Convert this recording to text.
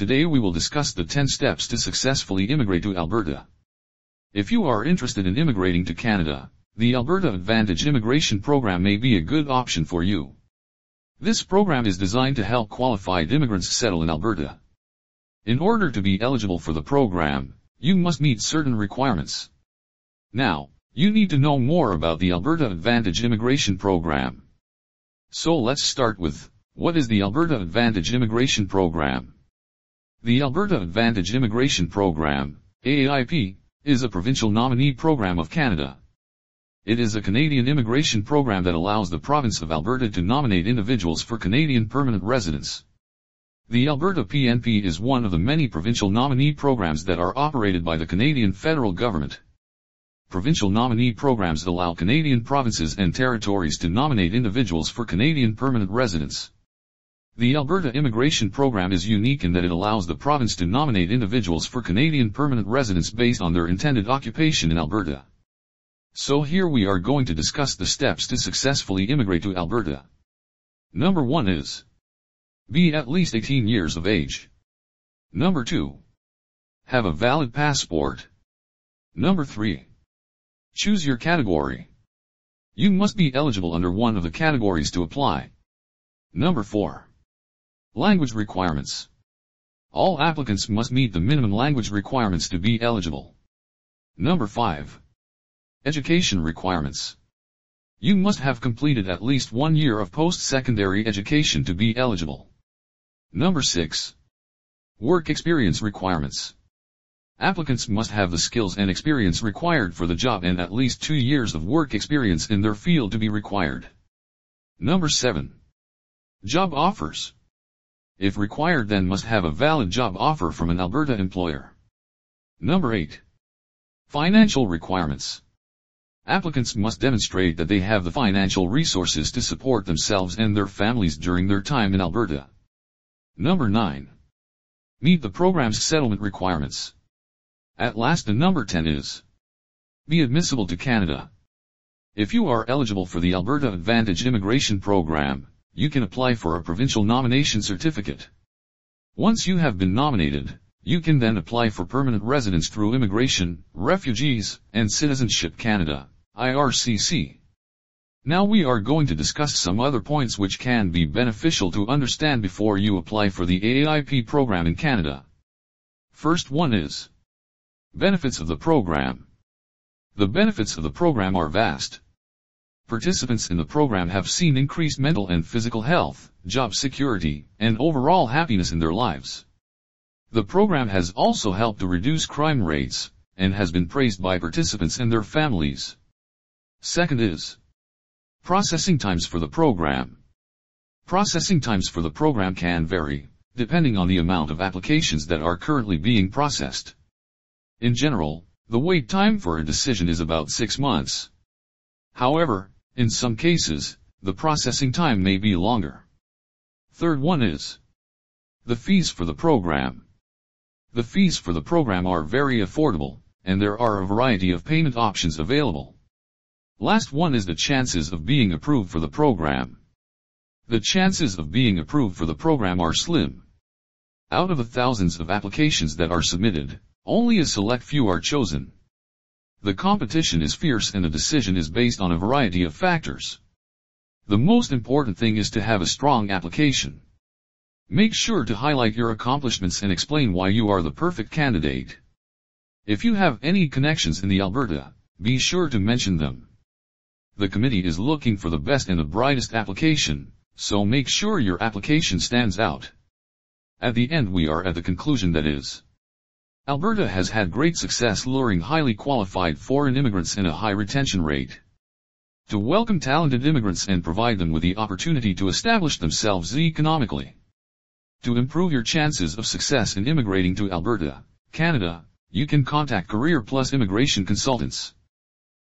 Today we will discuss the 10 steps to successfully immigrate to Alberta. If you are interested in immigrating to Canada, the Alberta Advantage Immigration Program may be a good option for you. This program is designed to help qualified immigrants settle in Alberta. In order to be eligible for the program, you must meet certain requirements. Now, you need to know more about the Alberta Advantage Immigration Program. So let's start with, what is the Alberta Advantage Immigration Program? The Alberta Advantage Immigration Program, AAIP, is a provincial nominee program of Canada. It is a Canadian immigration program that allows the province of Alberta to nominate individuals for Canadian permanent residence. The Alberta PNP is one of the many provincial nominee programs that are operated by the Canadian federal government. Provincial nominee programs allow Canadian provinces and territories to nominate individuals for Canadian permanent residence. The Alberta immigration program is unique in that it allows the province to nominate individuals for Canadian permanent residence based on their intended occupation in Alberta. So here we are going to discuss the steps to successfully immigrate to Alberta. Number 1 is be at least 18 years of age. Number 2. Have a valid passport. Number 3. Choose your category. You must be eligible under one of the categories to apply. Number 4. Language requirements. All applicants must meet the minimum language requirements to be eligible. Number 5. Education requirements. You must have completed at least one year of post-secondary education to be eligible. Number 6. Work experience requirements. Applicants must have the skills and experience required for the job and at least two years of work experience in their field to be required. Number 7. Job offers. If required then must have a valid job offer from an Alberta employer. Number 8. Financial requirements. Applicants must demonstrate that they have the financial resources to support themselves and their families during their time in Alberta. Number 9. Meet the program's settlement requirements. At last the number 10 is. Be admissible to Canada. If you are eligible for the Alberta Advantage Immigration Program, you can apply for a provincial nomination certificate. Once you have been nominated, you can then apply for permanent residence through Immigration, Refugees, and Citizenship Canada, IRCC. Now we are going to discuss some other points which can be beneficial to understand before you apply for the AAIP program in Canada. First one is Benefits of the program. The benefits of the program are vast. Participants in the program have seen increased mental and physical health, job security, and overall happiness in their lives. The program has also helped to reduce crime rates, and has been praised by participants and their families. Second is Processing times for the program. Processing times for the program can vary, depending on the amount of applications that are currently being processed. In general, the wait time for a decision is about six months. However, in some cases, the processing time may be longer. Third one is the fees for the program. The fees for the program are very affordable, and there are a variety of payment options available. Last one is the chances of being approved for the program. The chances of being approved for the program are slim. Out of the thousands of applications that are submitted, only a select few are chosen. The competition is fierce and the decision is based on a variety of factors. The most important thing is to have a strong application. Make sure to highlight your accomplishments and explain why you are the perfect candidate. If you have any connections in the Alberta, be sure to mention them. The committee is looking for the best and the brightest application, so make sure your application stands out. At the end we are at the conclusion that is. Alberta has had great success luring highly qualified foreign immigrants in a high retention rate. To welcome talented immigrants and provide them with the opportunity to establish themselves economically. To improve your chances of success in immigrating to Alberta, Canada, you can contact Career Plus Immigration Consultants.